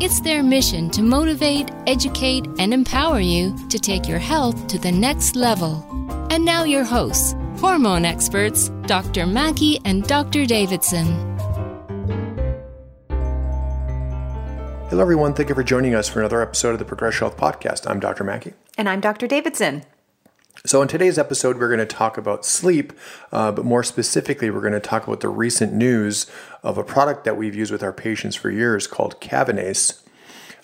It's their mission to motivate, educate, and empower you to take your health to the next level. And now, your hosts, hormone experts, Dr. Mackey and Dr. Davidson. Hello, everyone. Thank you for joining us for another episode of the Progress Health Podcast. I'm Dr. Mackey. And I'm Dr. Davidson. So, in today's episode, we're going to talk about sleep, uh, but more specifically, we're going to talk about the recent news of a product that we've used with our patients for years called Kavinace.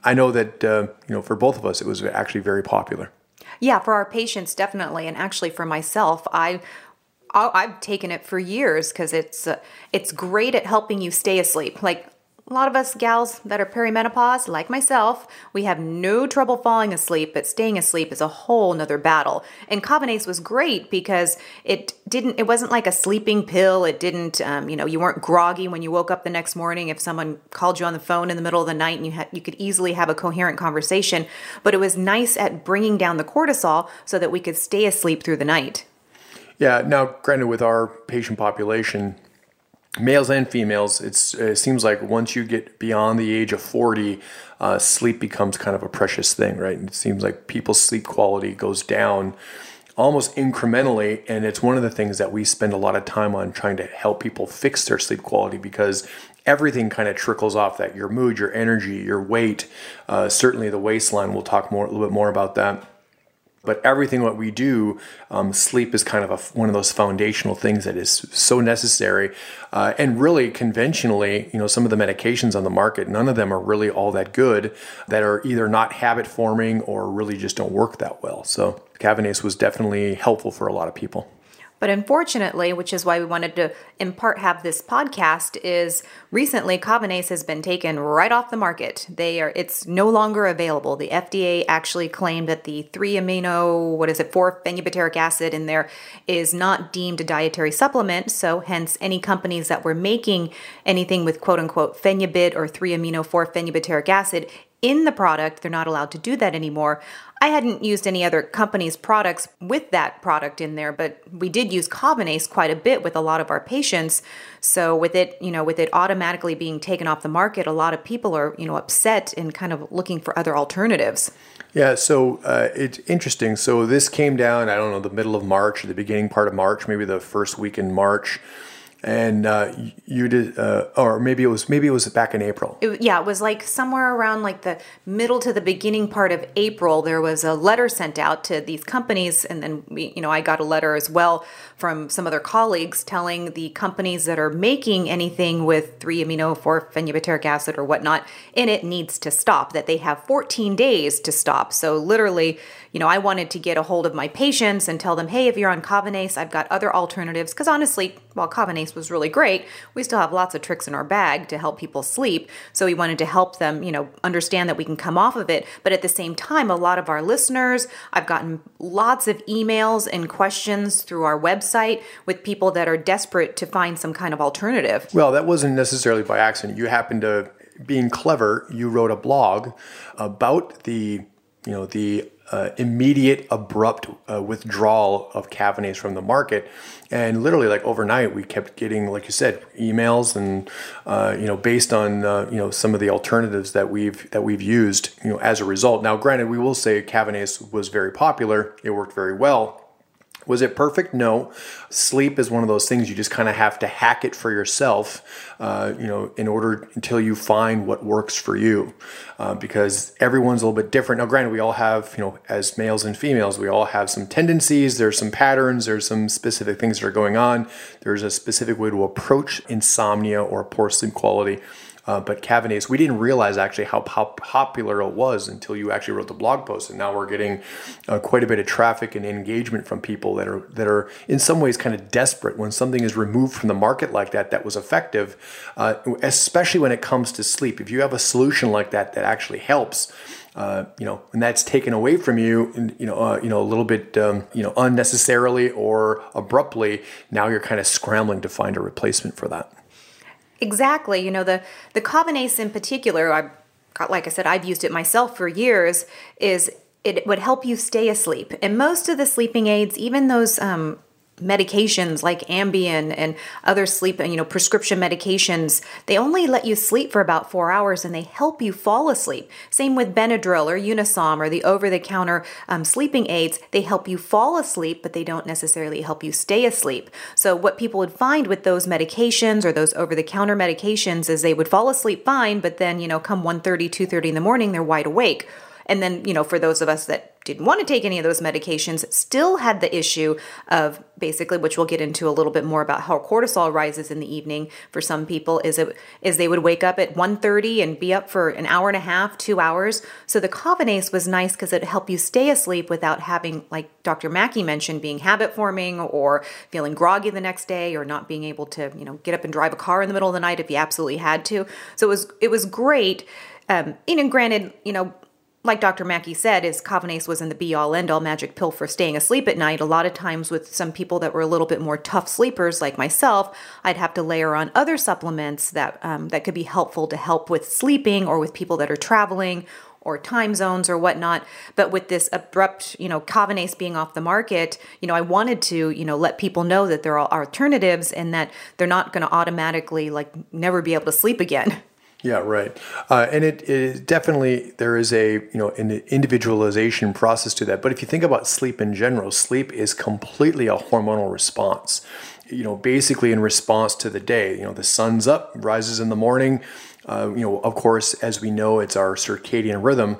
I know that uh, you know for both of us, it was actually very popular. Yeah, for our patients, definitely, and actually for myself, I. I've taken it for years because it's uh, it's great at helping you stay asleep. Like a lot of us gals that are perimenopause, like myself, we have no trouble falling asleep, but staying asleep is a whole nother battle. And Kavinace was great because it didn't, it wasn't like a sleeping pill. It didn't, um, you know, you weren't groggy when you woke up the next morning if someone called you on the phone in the middle of the night and you had, you could easily have a coherent conversation. But it was nice at bringing down the cortisol so that we could stay asleep through the night. Yeah. Now, granted, with our patient population, males and females, it seems like once you get beyond the age of 40, uh, sleep becomes kind of a precious thing, right? And it seems like people's sleep quality goes down almost incrementally. And it's one of the things that we spend a lot of time on trying to help people fix their sleep quality because everything kind of trickles off that your mood, your energy, your weight, uh, certainly the waistline. We'll talk more a little bit more about that but everything what we do, um, sleep is kind of a, one of those foundational things that is so necessary. Uh, and really, conventionally, you know, some of the medications on the market, none of them are really all that good. That are either not habit forming or really just don't work that well. So, Kavinace was definitely helpful for a lot of people. But unfortunately, which is why we wanted to in part have this podcast, is recently Kavinace has been taken right off the market. They are it's no longer available. The FDA actually claimed that the three amino, what is it, four phenylbutyric acid in there is not deemed a dietary supplement. So hence any companies that were making anything with quote unquote phenibut or three amino four phenylbutyric acid in the product, they're not allowed to do that anymore. I hadn't used any other company's products with that product in there, but we did use Kavinace quite a bit with a lot of our patients. So with it, you know, with it automatically being taken off the market, a lot of people are, you know, upset and kind of looking for other alternatives. Yeah, so uh, it's interesting. So this came down, I don't know, the middle of March, the beginning part of March, maybe the first week in March and uh, you did, uh, or maybe it was maybe it was back in April. It, yeah, it was like somewhere around like the middle to the beginning part of April. There was a letter sent out to these companies, and then we, you know, I got a letter as well from some other colleagues telling the companies that are making anything with three amino four phenylbutyric acid or whatnot in it needs to stop. That they have 14 days to stop. So literally, you know, I wanted to get a hold of my patients and tell them, hey, if you're on Kavinace, I've got other alternatives. Because honestly, while Kavinace was really great, we still have lots of tricks in our bag to help people sleep. So we wanted to help them, you know, understand that we can come off of it. But at the same time, a lot of our listeners, I've gotten lots of emails and questions through our website with people that are desperate to find some kind of alternative. Well, that wasn't necessarily by accident. You happened to being clever, you wrote a blog about the you know the uh, immediate abrupt uh, withdrawal of Kavinace from the market. And literally like overnight we kept getting like you said emails and uh, you know based on uh, you know some of the alternatives that we've that we've used you know as a result. Now granted we will say Kavinace was very popular. It worked very well was it perfect? No. Sleep is one of those things you just kind of have to hack it for yourself, uh, you know, in order until you find what works for you, uh, because everyone's a little bit different. Now, granted, we all have, you know, as males and females, we all have some tendencies. There's some patterns. There's some specific things that are going on. There's a specific way to approach insomnia or poor sleep quality. Uh, but Kavinace, we didn't realize actually how pop- popular it was until you actually wrote the blog post, and now we're getting uh, quite a bit of traffic and engagement from people that are that are in some ways kind of desperate when something is removed from the market like that that was effective, uh, especially when it comes to sleep. If you have a solution like that that actually helps. uh, you know, and that's taken away from you, and, you know, uh, you know, a little bit, um, you know, unnecessarily or abruptly. Now you're kind of scrambling to find a replacement for that. Exactly. You know, the the Kavinace in particular, I like I said, I've used it myself for years. Is it would help you stay asleep, and most of the sleeping aids, even those um, medications like Ambien and other sleep, you know, prescription medications, they only let you sleep for about four hours and they help you fall asleep. Same with Benadryl or Unisom or the over the counter um, sleeping aids. They help you fall asleep, but they don't necessarily help you stay asleep. So, what people would find with those medications or those over the counter medications is they would fall asleep fine, but then, you know, come 1 2 30 in the morning, they're wide awake. And then, you know, for those of us that didn't want to take any of those medications still had the issue of basically which we'll get into a little bit more about how cortisol rises in the evening for some people is it is they would wake up at 1.30 and be up for an hour and a half two hours. So the Kavinace was nice because it helped you stay asleep without having like dr mackey mentioned being habit forming or feeling groggy the next day or not being able to you know get up and drive a car in the middle of the night if you absolutely had to. So it was it was great. Um, and granted, you know, like Dr. Mackey said, is Kavinace was in the be all end all magic pill for staying asleep at night. A lot of times, with some people that were a little bit more tough sleepers, like myself, I'd have to layer on other supplements that um, that could be helpful to help with sleeping, or with people that are traveling, or time zones or whatnot. But with this abrupt, you know, Kavinace being off the market, you know, I wanted to, you know, let people know that there are alternatives and that they're not going to automatically like never be able to sleep again. Yeah, right. Uh, and it, it definitely there is a you know an individualization process to that. But if you think about sleep in general, sleep is completely a hormonal response. You know, basically in response to the day. You know, the sun's up, rises in the morning. Uh, you know, of course, as we know, it's our circadian rhythm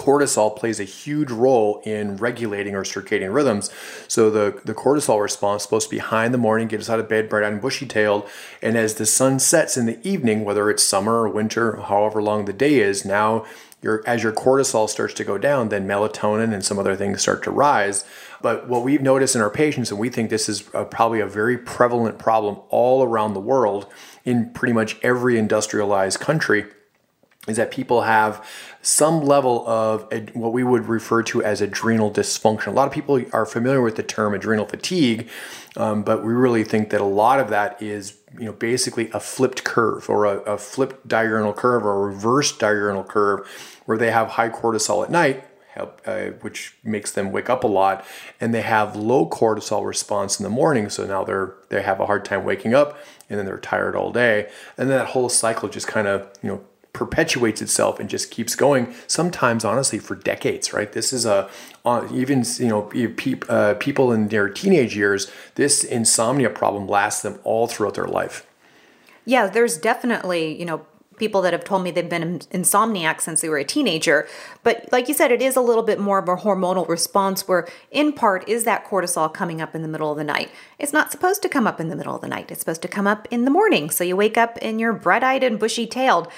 cortisol plays a huge role in regulating our circadian rhythms. So the, the cortisol response is supposed to be high in the morning, get us out of bed, bright eyed and bushy tailed. And as the sun sets in the evening, whether it's summer or winter, however long the day is, now your as your cortisol starts to go down, then melatonin and some other things start to rise. But what we've noticed in our patients, and we think this is a, probably a very prevalent problem all around the world in pretty much every industrialized country, is that people have some level of ad, what we would refer to as adrenal dysfunction. A lot of people are familiar with the term adrenal fatigue, um, but we really think that a lot of that is you know basically a flipped curve or a, a flipped diurnal curve or a reverse diurnal curve where they have high cortisol at night uh, which makes them wake up a lot, and they have low cortisol response in the morning. So now they're they have a hard time waking up, and then they're tired all day, and then that whole cycle just kind of you know perpetuates itself and just keeps going sometimes honestly for decades right? This is a uh, even you know uh, people in their teenage years this insomnia problem lasts them all throughout their life. Yeah there's definitely you know people that have told me they've been insomniac since they were a teenager but like you said it is a little bit more of a hormonal response where in part is that cortisol coming up in the middle of the night? It's not supposed to come up in the middle of the night. It's supposed to come up in the morning. So you wake up and you're bright-eyed and bushy-tailed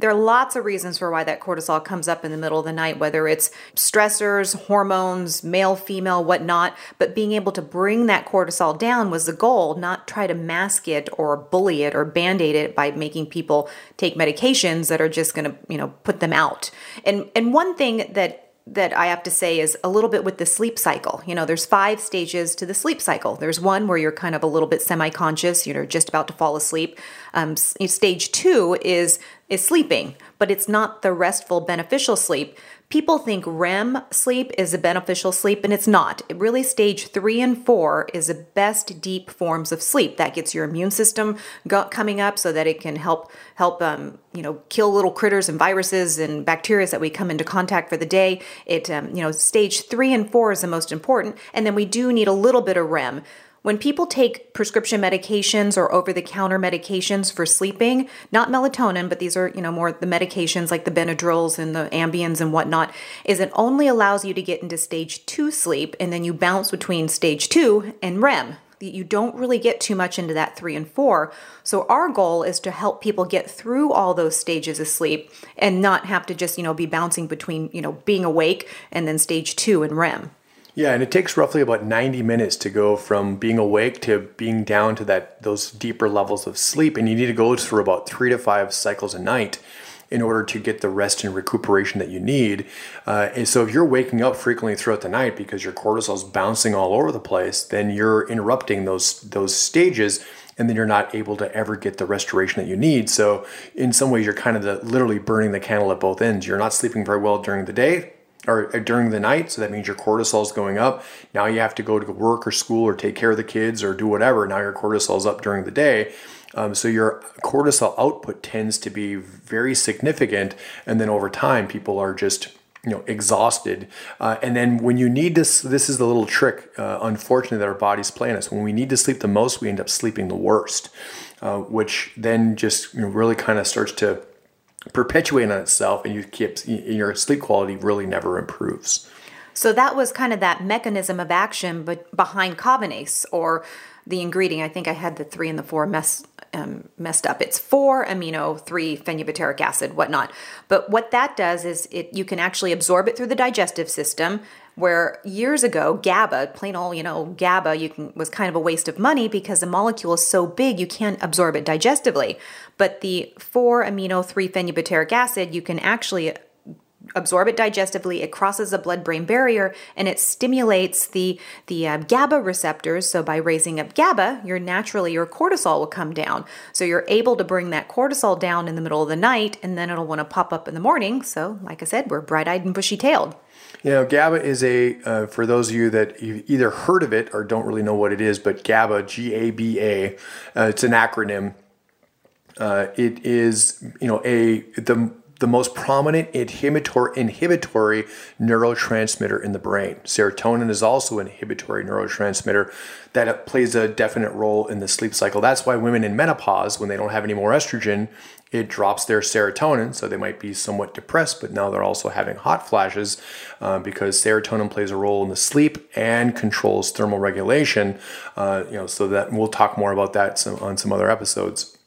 there are lots of reasons for why that cortisol comes up in the middle of the night, whether it's stressors, hormones, male, female, whatnot. But being able to bring that cortisol down was the goal, not try to mask it or bully it or band aid it by making people take medications that are just going to, you know, put them out. And and one thing that that I have to say is a little bit with the sleep cycle. You know, there's five stages to the sleep cycle. There's one where you're kind of a little bit semi-conscious, you're just about to fall asleep. Um, stage two is is sleeping, but it's not the restful, beneficial sleep. People think REM sleep is a beneficial sleep, and it's not. It really, stage three and four is the best deep forms of sleep. That gets your immune system go- coming up, so that it can help help um, you know kill little critters and viruses and bacteria that we come into contact for the day. It um, you know stage three and four is the most important, and then we do need a little bit of REM. When people take prescription medications or over the counter medications for sleeping, not melatonin, but these are, you know, more the medications like the Benadryls and the Ambiens and whatnot, is it only allows you to get into stage two sleep and then you bounce between stage two and REM. You don't really get too much into that three and four. So our goal is to help people get through all those stages of sleep and not have to just, you know, be bouncing between, you know, being awake and then stage two and REM. Yeah, and it takes roughly about 90 minutes to go from being awake to being down to that those deeper levels of sleep and you need to go through about 3 to 5 cycles a night. in order to get the rest and recuperation that you need. Uh, and so if you're waking up frequently throughout the night because your cortisol is bouncing all over the place, then you're interrupting those those stages and then you're not able to ever get the restoration that you need. So in some ways you're kind of the, literally burning the candle at both ends. You're not sleeping very well during the day or uh, during the night, so that means your cortisol is going up. Now you have to go to work or school or take care of the kids or do whatever. Now your cortisol is up during the day. Um, so your cortisol output tends to be very significant, and then over time, people are just you know exhausted. Uh, and then when you need this this is the little trick, uh, unfortunately, that our bodies play on us. When we need to sleep the most, we end up sleeping the worst, uh, which then just you know, really kind of starts to perpetuate on itself, and you keep your sleep quality really never improves. So that was kind of that mechanism of action, but behind Kavinace or the ingredient. I think I had the three and the four mess um, messed up. It's four amino, three phenylbutyric acid, whatnot. But what that does is it you can actually absorb it through the digestive system. Where years ago, GABA, plain old, you know, GABA, you can was kind of a waste of money because the molecule is so big you can't absorb it digestively. But the four amino, three phenylbutyric acid, you can actually absorb it digestively it crosses the blood brain barrier and it stimulates the the uh, GABA receptors. So by raising up GABA your naturally your cortisol will come down. So you're able to bring that cortisol down in the middle of the night and then it'll want to pop up in the morning. So like I said we're bright-eyed and bushy-tailed. You know, GABA is a, uh, for those of you that you've either heard of it or don't really know what it is, but GABA, G A B A, uh, it's an acronym. Uh, it is, you know, a the the most prominent inhibitory, neurotransmitter in the brain. Serotonin is also an inhibitory neurotransmitter that plays a definite role in the sleep cycle. That's why women in menopause, when they don't have any more estrogen, it drops their serotonin, so they might be somewhat depressed, but now they're also having hot flashes uh, because serotonin plays a role in the sleep and controls thermal regulation. Uh, you know, so that we'll talk more about that some, on some other episodes.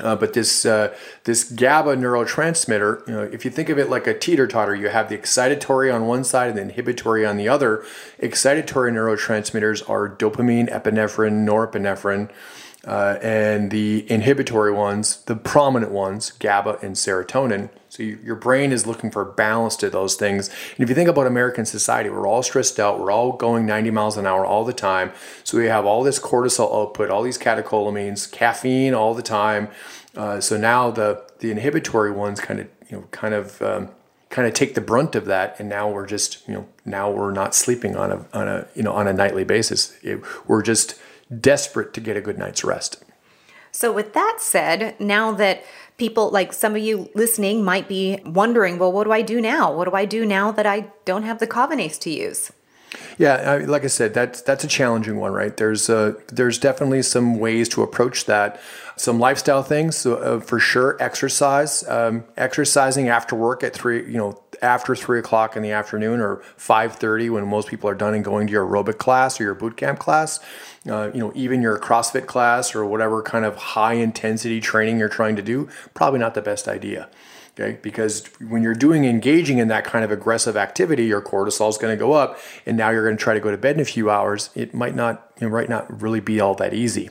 Uh, but this uh, this GABA neurotransmitter, you know, if you think of it like a teeter totter, you have the excitatory on one side and the inhibitory on the other. Excitatory neurotransmitters are dopamine, epinephrine, norepinephrine, uh, and the inhibitory ones, the prominent ones, GABA and serotonin. So you, your brain is looking for balance to those things. And if you think about American society, we're all stressed out. We're all going 90 miles an hour all the time. So we have all this cortisol output, all these catecholamines, caffeine all the time. Uh, so now the the inhibitory ones kind of you know kind of um, kind of take the brunt of that, and now we're just you know now we're not sleeping on a on a you know on a nightly basis. It, we're just desperate to get a good night's rest. So with that said, now that people like some of you listening might be wondering, well, what do I do now? What do I do now that I don't have the Kavinace to use? Yeah, like I said, that's that's a challenging one, right? There's uh, there's definitely some ways to approach that. Some lifestyle things, so, uh, for sure. Exercise, um, exercising after work at three, you know, after three o'clock in the afternoon or five thirty when most people are done and going to your aerobic class or your boot camp class. Uh, you know, even your CrossFit class or whatever kind of high intensity training you're trying to do, probably not the best idea. Okay, because when you're doing engaging in that kind of aggressive activity, your cortisol is going to go up, and now you're going to try to go to bed in a few hours. It might not, it might not really be all that easy.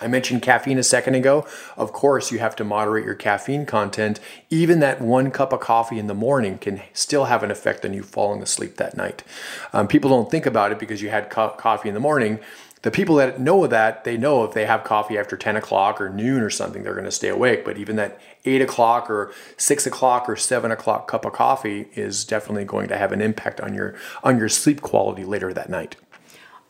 I mentioned caffeine a second ago. Of course, you have to moderate your caffeine content. Even that one cup of coffee in the morning can still have an effect on you falling asleep that night. Um, people don't think about it because you had co- coffee in the morning. The people that know that, they know if they have coffee after 10 o'clock or noon or something, they're going to stay awake. But even that 8 o'clock or 6 o'clock or 7 o'clock cup of coffee is definitely going to have an impact on your on your sleep quality later that night.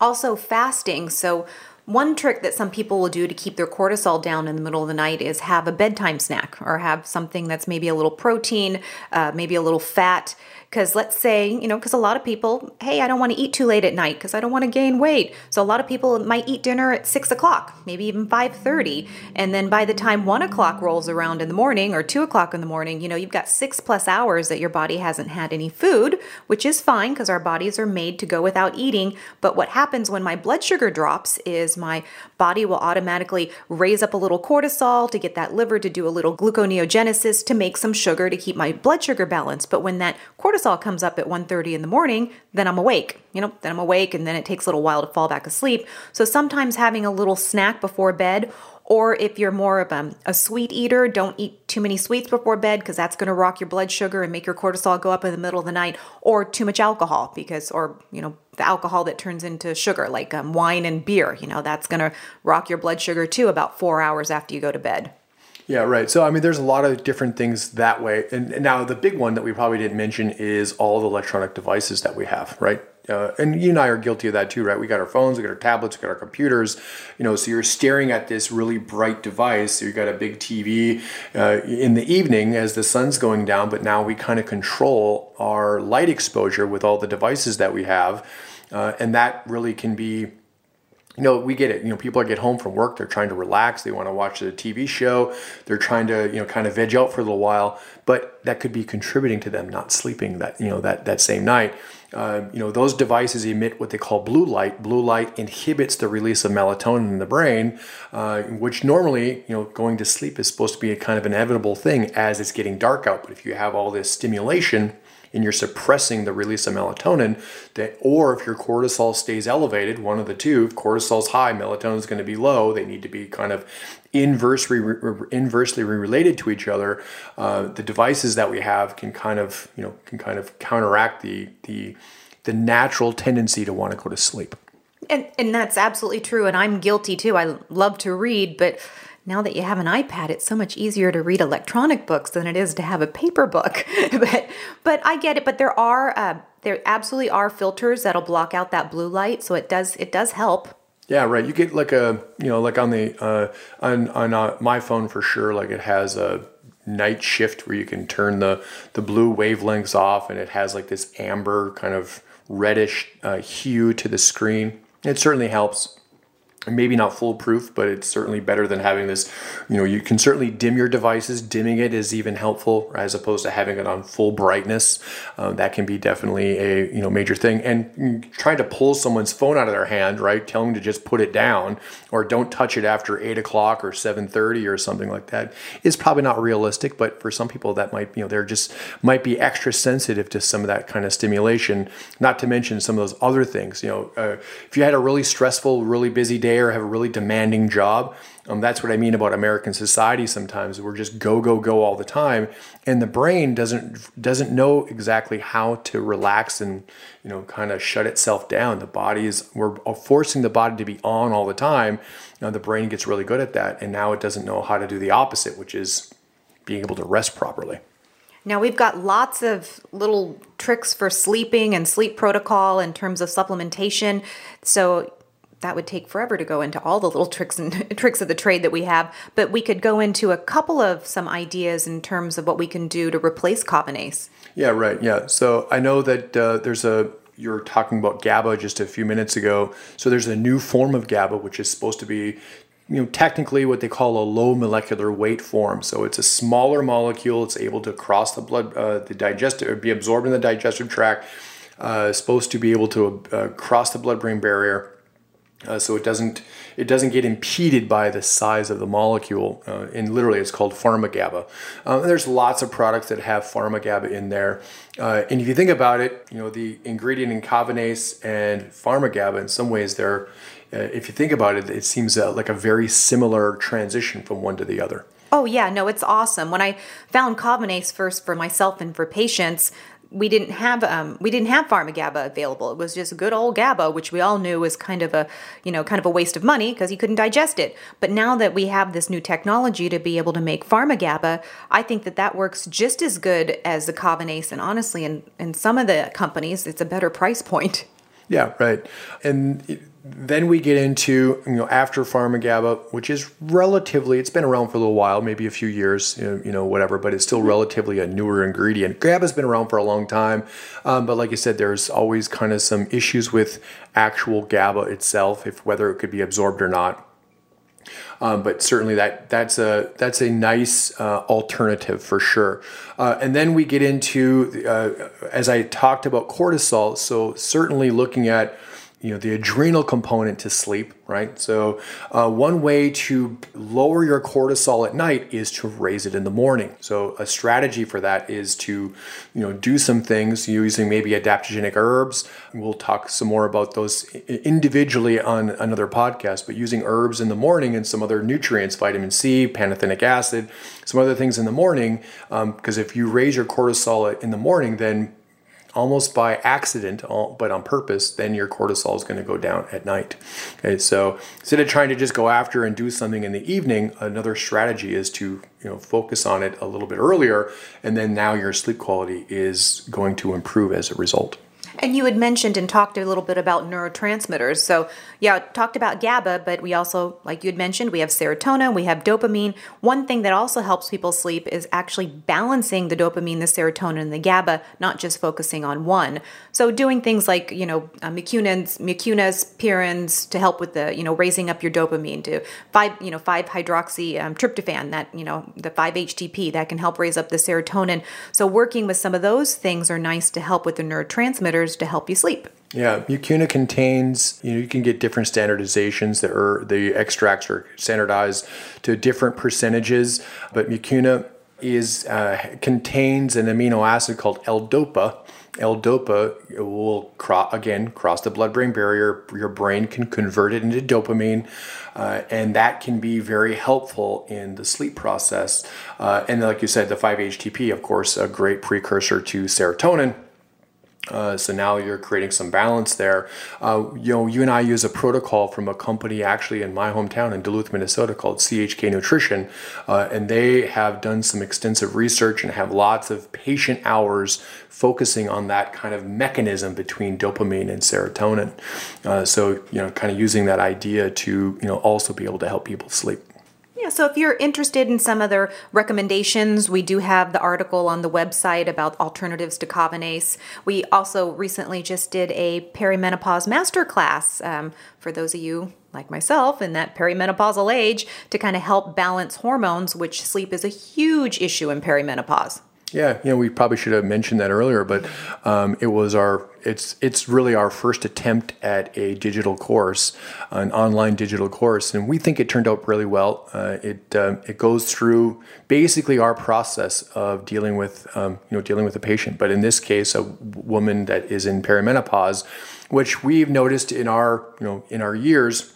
Also fasting. So one trick that some people will do to keep their cortisol down in the middle of the night is have a bedtime snack or have something that's maybe a little protein, uh, maybe a little fat. Because let's say, you know, because a lot of people, hey, I don't want to eat too late at night because I don't want to gain weight. So a lot of people might eat dinner at six o'clock, maybe even five thirty, and then by the time one o'clock rolls around in the morning or two o'clock in the morning, you know, you've got six plus hours that your body hasn't had any food, which is fine because our bodies are made to go without eating. But what happens when my blood sugar drops is my body will automatically raise up a little cortisol to get that liver to do a little gluconeogenesis to make some sugar to keep my blood sugar balanced. But when that cortisol comes up at 1.30 in the morning, then I'm awake. You know, then I'm awake and then it takes a little while to fall back asleep. So sometimes having a little snack before bed Or if you're more of a, a sweet eater, don't eat too many sweets before bed because that's going to rock your blood sugar and make your cortisol go up in the middle of the night. Or too much alcohol because, or, you know, the alcohol that turns into sugar, like um, wine and beer, you know, that's going to rock your blood sugar too about four hours after you go to bed. Yeah, right. So, I mean, there's a lot of different things that way. And, now the big one that we probably didn't mention is all the electronic devices that we have, right? Uh, and you and I are guilty of that too, right? We got our phones, we got our tablets, we got our computers, you know. So you're staring at this really bright device. So you got a big TV uh, in the evening as the sun's going down, but now we kind of control our light exposure with all the devices that we have, uh, and that really can be you know, we get it. You know, people get home from work, they're trying to relax, they want to watch a TV show, they're trying to, you know, kind of veg out for a little while, but that could be contributing to them not sleeping that, you know, that, that same night. Uh, you know, those devices emit what they call blue light. Blue light inhibits the release of melatonin in the brain, uh, which normally, you know, going to sleep is supposed to be a kind of inevitable thing as it's getting dark out. But if you have all this stimulation, and you're suppressing the release of melatonin that or if your cortisol stays elevated one of the two if cortisol's high melatonin is going to be low they need to be kind of inversely inversely related to each other uh, the devices that we have can kind of you know can kind of counteract the the the natural tendency to want to go to sleep. And and that's absolutely true and i'm guilty too i love to read but now that you have an iPad, it's so much easier to read electronic books than it is to have a paper book. but but I get it. But there are uh, there absolutely are filters that'll block out that blue light, so it does it does help. Yeah, right. You get like a you know like on the uh, on on uh, my phone for sure. Like it has a night shift where you can turn the the blue wavelengths off, and it has like this amber kind of reddish uh, hue to the screen. It certainly helps maybe not foolproof, but it's certainly better than having this. You know, you can certainly dim your devices. Dimming it is even helpful as opposed to having it on full brightness. Um, that can be definitely a you know major thing. And trying to pull someone's phone out of their hand, right? Telling them to just put it down or don't touch it after eight o'clock or seven thirty or something like that is probably not realistic. But for some people, that might you know they're just might be extra sensitive to some of that kind of stimulation. Not to mention some of those other things. You know, uh, if you had a really stressful, really busy day day or have a really demanding job. Um, that's what I mean about American society. Sometimes we're just go go go all the time, and the brain doesn't doesn't know exactly how to relax and you know kind of shut itself down. The body is we're forcing the body to be on all the time. Now the brain gets really good at that, and now it doesn't know how to do the opposite, which is being able to rest properly. Now, we've got lots of little tricks for sleeping and sleep protocol in terms of supplementation. So, that would take forever to go into all the little tricks and tricks of the trade that we have, but we could go into a couple of some ideas in terms of what we can do to replace Kavinace. Yeah, right. Yeah. So I know that uh, there's a you are talking about GABA just a few minutes ago. So there's a new form of GABA which is supposed to be you know technically what they call a low molecular weight form. So it's a smaller molecule. It's able to cross the blood, uh, the digestive, be absorbed in the digestive tract. Uh, supposed to be able to uh, cross the blood-brain barrier uh, so it doesn't it doesn't get impeded by the size of the molecule. Uh, and literally, it's called pharmagaba. Um, there's lots of products that have pharmagaba in there. Uh, and if you think about it, you know the ingredient in Kavinace and pharmagaba in some ways they're uh, if you think about it, it seems uh, like a very similar transition from one to the other. Oh yeah, no, it's awesome. When I found Kavinace first for myself and for patients, we didn't have um, we didn't have pharmagaba available. It was just good old GABA, which we all knew was kind of a you know kind of a waste of money because you couldn't digest it. But now that we have this new technology to be able to make pharmagaba, I think that that works just as good as the Kavinace, and honestly, in in some of the companies, it's a better price point. Yeah, right. And then we get into you know after pharmagaba which is relatively it's been around for a little while maybe a few years you know, whatever but it's still relatively a newer ingredient gaba's been around for a long time um, but like i said there's always kind of some issues with actual gaba itself if whether it could be absorbed or not um, but certainly that that's a that's a nice uh, alternative for sure. Uh, and then we get into uh, as I talked about cortisol. So certainly looking at you know the adrenal component to sleep right? So uh, one way to lower your cortisol at night is to raise it in the morning. So a strategy for that is to you know do some things using maybe adaptogenic herbs. We'll talk some more about those individually on another podcast but using herbs in the morning and some other nutrients vitamin c pantothenic acid some other things in the morning because um, if you raise your cortisol in the morning then almost by accident, but on purpose, then your cortisol is going to go down at night. Okay, so instead of trying to just go after and do something in the evening, another strategy is to you know focus on it a little bit earlier, and then now your sleep quality is going to improve as a result. And you had mentioned and talked a little bit about neurotransmitters. So, yeah, talked about GABA, but we also, like you had mentioned, we have serotonin, we have dopamine. One thing that also helps people sleep is actually balancing the dopamine, the serotonin, and the GABA, not just focusing on one. So, doing things like, you know, uh, mucunins, mucunas, pruriens to help with the, you know, raising up your dopamine to five, you know, 5 hydroxy um, tryptophan, that, you know, the 5-HTP that can help raise up the serotonin. So, working with some of those things are nice to help with the neurotransmitters to help you sleep. Yeah, Mucuna contains, you know, you can get different standardizations. There are the extracts are standardized to different percentages, but Mucuna is uh, contains an amino acid called L-DOPA. L-DOPA will cro- again cross the blood-brain barrier. Your brain can convert it into dopamine, uh, and that can be very helpful in the sleep process. Uh, and like you said, the 5-HTP, of course, a great precursor to serotonin uh, so now you're creating some balance there. Uh, you know, you and I use a protocol from a company actually in my hometown in Duluth, Minnesota called CHK Nutrition, uh, and they have done some extensive research and have lots of patient hours focusing on that kind of mechanism between dopamine and serotonin. Uh, so you know, kind of using that idea to you know also be able to help people sleep. Yeah, so if you're interested in some other recommendations, we do have the article on the website about alternatives to Kavinace. We also recently just did a perimenopause masterclass um, for those of you like myself in that perimenopausal age to kind of help balance hormones, which sleep is a huge issue in perimenopause. Yeah, you know, we probably should have mentioned that earlier, but um, it was our it's it's really our first attempt at a digital course, an online digital course, and we think it turned out really well. Uh, it uh, it goes through basically our process of dealing with um, you know dealing with a patient, but in this case, a woman that is in perimenopause, which we've noticed in our you know in our years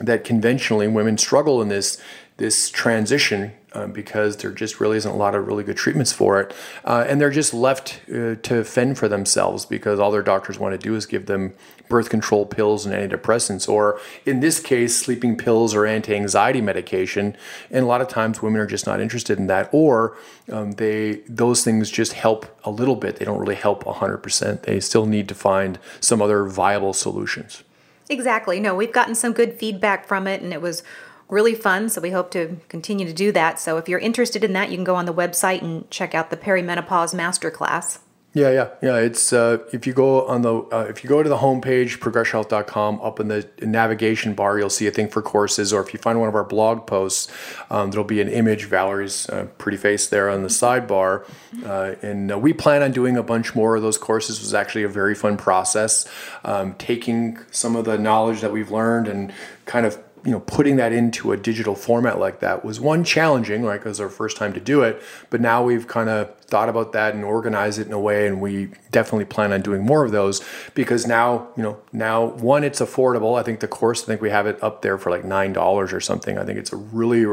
that conventionally women struggle in this this transition uh, because there just really isn't a lot of really good treatments for it. Uh, and they're just left uh, to fend for themselves because all their doctors want to do is give them birth control pills and antidepressants, or in this case, sleeping pills or anti anxiety medication. And a lot of times women are just not interested in that, or um, they those things just help a little bit. They don't really help 100%. They still need to find some other viable solutions. Exactly. No, we've gotten some good feedback from it, and it was really fun. So we hope to continue to do that. So if you're interested in that, you can go on the website and check out the perimenopause masterclass. Yeah, yeah, yeah. It's uh, if you go on the uh, if you go to the homepage progresshealth.com, up in the navigation bar, you'll see a thing for courses. Or if you find one of our blog posts, um, there'll be an image Valerie's uh, pretty face there on the sidebar. Uh, and uh, we plan on doing a bunch more of those courses. It was actually a very fun process, um, taking some of the knowledge that we've learned and kind of you know putting that into a digital format like that was one challenging right because our first time to do it but now we've kind of thought about that and organized it in a way and we definitely plan on doing more of those because now you know now one it's affordable. I think the course i think we have it up there for like nine dollars or something. I think it's a really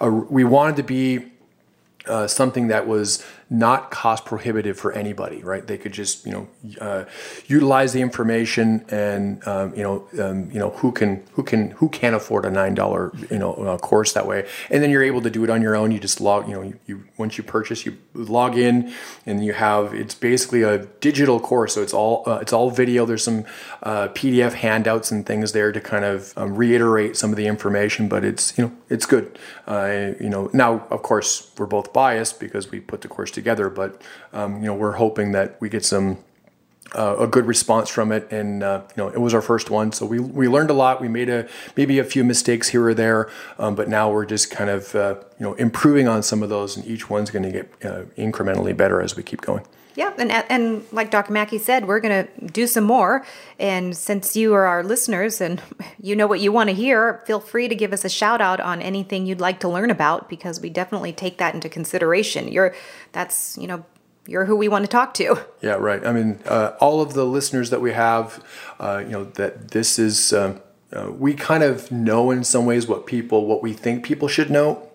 a, we wanted to be uh, something that was not cost prohibitive for anybody, right? They could just you know uh, utilize the information, and um, you know um, you know who can who can who can afford a nine dollar you know uh, course that way, and then you're able to do it on your own. You just log you know you, you once you purchase you log in, and you have it's basically a digital course, so it's all uh, it's all video. There's some uh, PDF handouts and things there to kind of um, reiterate some of the information, but it's you know it's good. Uh, you know now of course we're both biased because we put the course together. But um, you know, we're hoping that we get some uh, a good response from it, and uh, you know, it was our first one, so we we learned a lot. We made a maybe a few mistakes here or there, um, but now we're just kind of uh, you know improving on some of those, and each one's going to get uh, incrementally better as we keep going. Yeah, and and like Dr. Mackey said, we're going to do some more. And since you are our listeners and you know what you want to hear, feel free to give us a shout out on anything you'd like to learn about because we definitely take that into consideration. You're that's you know you're who we want to talk to. Yeah, right. I mean, uh, all of the listeners that we have, uh, you know, that this is. Uh, uh, we kind of know in some ways what people, what we think people should know,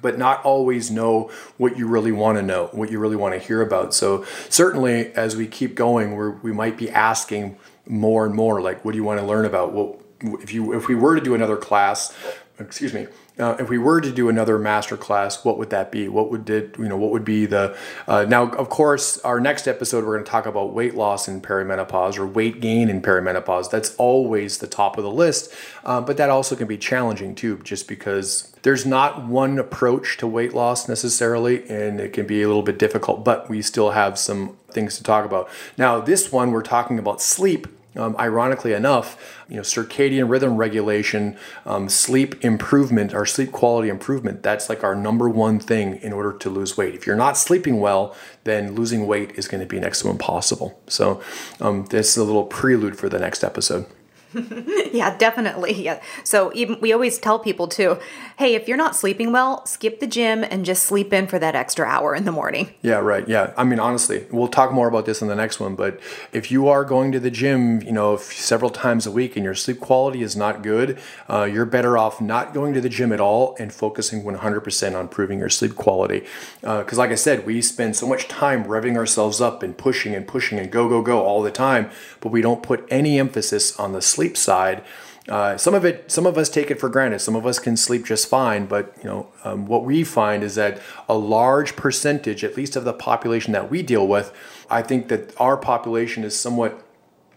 but not always know what you really want to know, what you really want to hear about. So certainly, as we keep going, we we might be asking more and more, like, what do you want to learn about? Well, if you if we were to do another class, excuse me, uh, if we were to do another master class, what would that be? What would did you know? What would be the uh, now? Of course, our next episode we're going to talk about weight loss in perimenopause or weight gain in perimenopause. That's always the top of the list, uh, but that also can be challenging too, just because there's not one approach to weight loss necessarily, and it can be a little bit difficult. But we still have some things to talk about. Now, this one we're talking about sleep um, ironically enough, you know, circadian rhythm regulation, um, sleep improvement, our sleep quality improvement, that's like our number one thing in order to lose weight. If you're not sleeping well, then losing weight is going to be next to impossible. So, um, this is a little prelude for the next episode. yeah, definitely. Yeah. So even we always tell people too, hey, if you're not sleeping well, skip the gym and just sleep in for that extra hour in the morning. Yeah, right. Yeah. I mean, honestly, we'll talk more about this in the next one, but if you are going to the gym, you know, several times a week and your sleep quality is not good, uh, you're better off not going to the gym at all and focusing 100% on improving your sleep quality. Because, uh, like I said, we spend so much time revving ourselves up and pushing and pushing and go, go, go all the time, but we don't put any emphasis on the sleep sleep side, uh, some of it, some of us take it for granted. Some of us can sleep just fine, but you know um, what we find is that a large percentage, at least of the population that we deal with, I think that our population is somewhat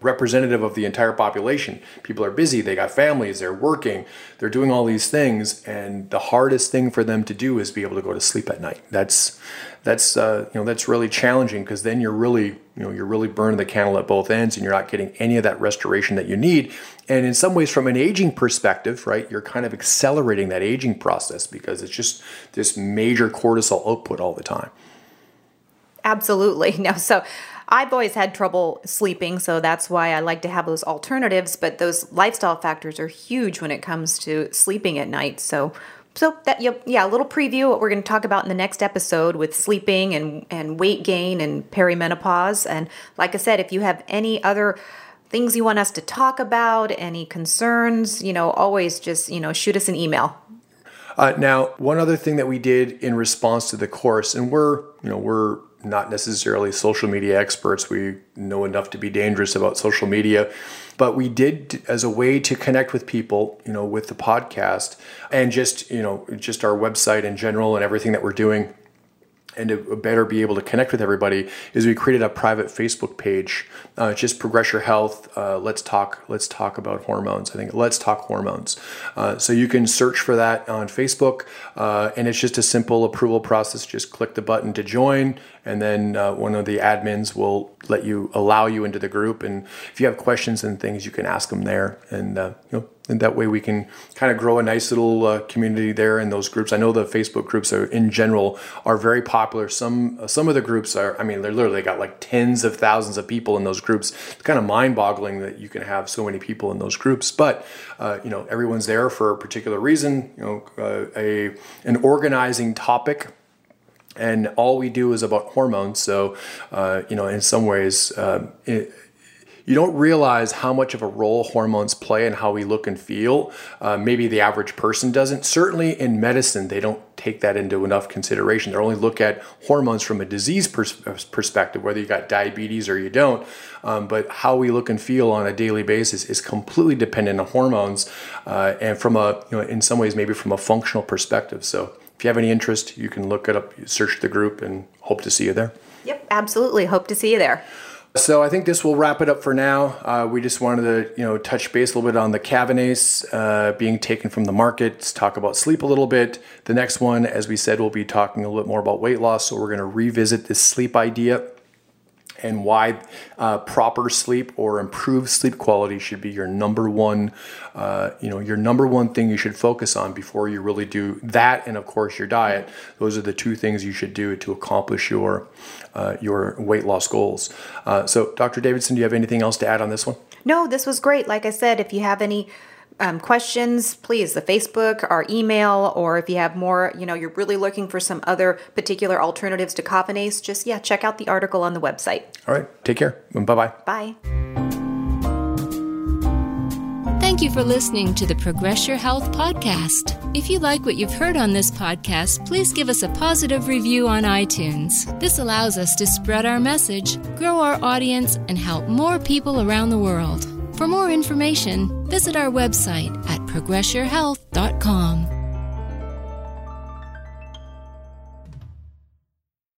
representative of the entire population. People are busy, they got families, they're working, they're doing all these things, and the hardest thing for them to do is be able to go to sleep at night. That's that's uh, you know that's really challenging because then you're really you know you're really burning the candle at both ends and you're not getting any of that restoration that you need and in some ways from an aging perspective right you're kind of accelerating that aging process because it's just this major cortisol output all the time absolutely no so I've always had trouble sleeping, so that's why I like to have those alternatives. But those lifestyle factors are huge when it comes to sleeping at night. So so that yeah, a little preview what we're going to talk about in the next episode with sleeping and and weight gain and perimenopause. And like I said, if you have any other things you want us to talk about, any concerns, you know, always just you know shoot us an email. Uh, now, one other thing that we did in response to the course, and we're you know we're not necessarily social media experts. We know enough to be dangerous about social media, but we did as a way to connect with people, you know, with the podcast and just, you know, just our website in general and everything that we're doing and to better be able to connect with everybody is we created a private Facebook page, uh, just progress your health. Uh, let's talk. Let's talk about hormones. I think let's talk hormones. Uh, so you can search for that on Facebook, uh, and it's just a simple approval process. Just click the button to join, and then uh, one of the admins will let you allow you into the group. And if you have questions and things, you can ask them there, and uh, you know and that way we can kind of grow a nice little uh, community there in those groups. I know the Facebook groups are in general are very popular. Some uh, some of the groups are, I mean, they're literally got like tens of thousands of people in those groups. It's kind of mind-boggling that you can have so many people in those groups. But uh, you know, everyone's there for a particular reason. You know, uh, a an organizing topic and all we do is about hormones. So, uh, you know, in some ways, uh, it, you don't realize how much of a role hormones play in how we look and feel. Uh, maybe the average person doesn't. Certainly in medicine, they don't take that into enough consideration. They only look at hormones from a disease pers- perspective, whether you got diabetes or you don't. Um, but how we look and feel on a daily basis is completely dependent on hormones, uh, and from a you know in some ways maybe from a functional perspective. So if you have any interest, you can look it up, search the group, and hope to see you there. Yep, absolutely. Hope to see you there. So I think this will wrap it up for now. Uh, we just wanted to, you know, touch base a little bit on the Kavinace uh, being taken from the market, talk about sleep a little bit. The next one, as we said, we'll be talking a little bit more about weight loss. So we're going to revisit this sleep idea and why uh, proper sleep or improved sleep quality should be your number one, uh, you know, your number one thing you should focus on before you really do that, and of course your diet. Those are the two things you should do to accomplish your uh, your weight loss goals. Uh, so, Dr. Davidson, do you have anything else to add on this one? No, this was great. Like I said, if you have any um, questions, please, the Facebook, our email, or if you have more, you know, you're really looking for some other particular alternatives to Kavinace, just, yeah, check out the article on the website. All right. Take care. Bye-bye. Bye. Thank you for listening to the Progress Your Health podcast. If you like what you've heard on this podcast, please give us a positive review on iTunes. This allows us to spread our message, grow our audience, and help more people around the world. For more information, visit our website at progressyourhealth.com.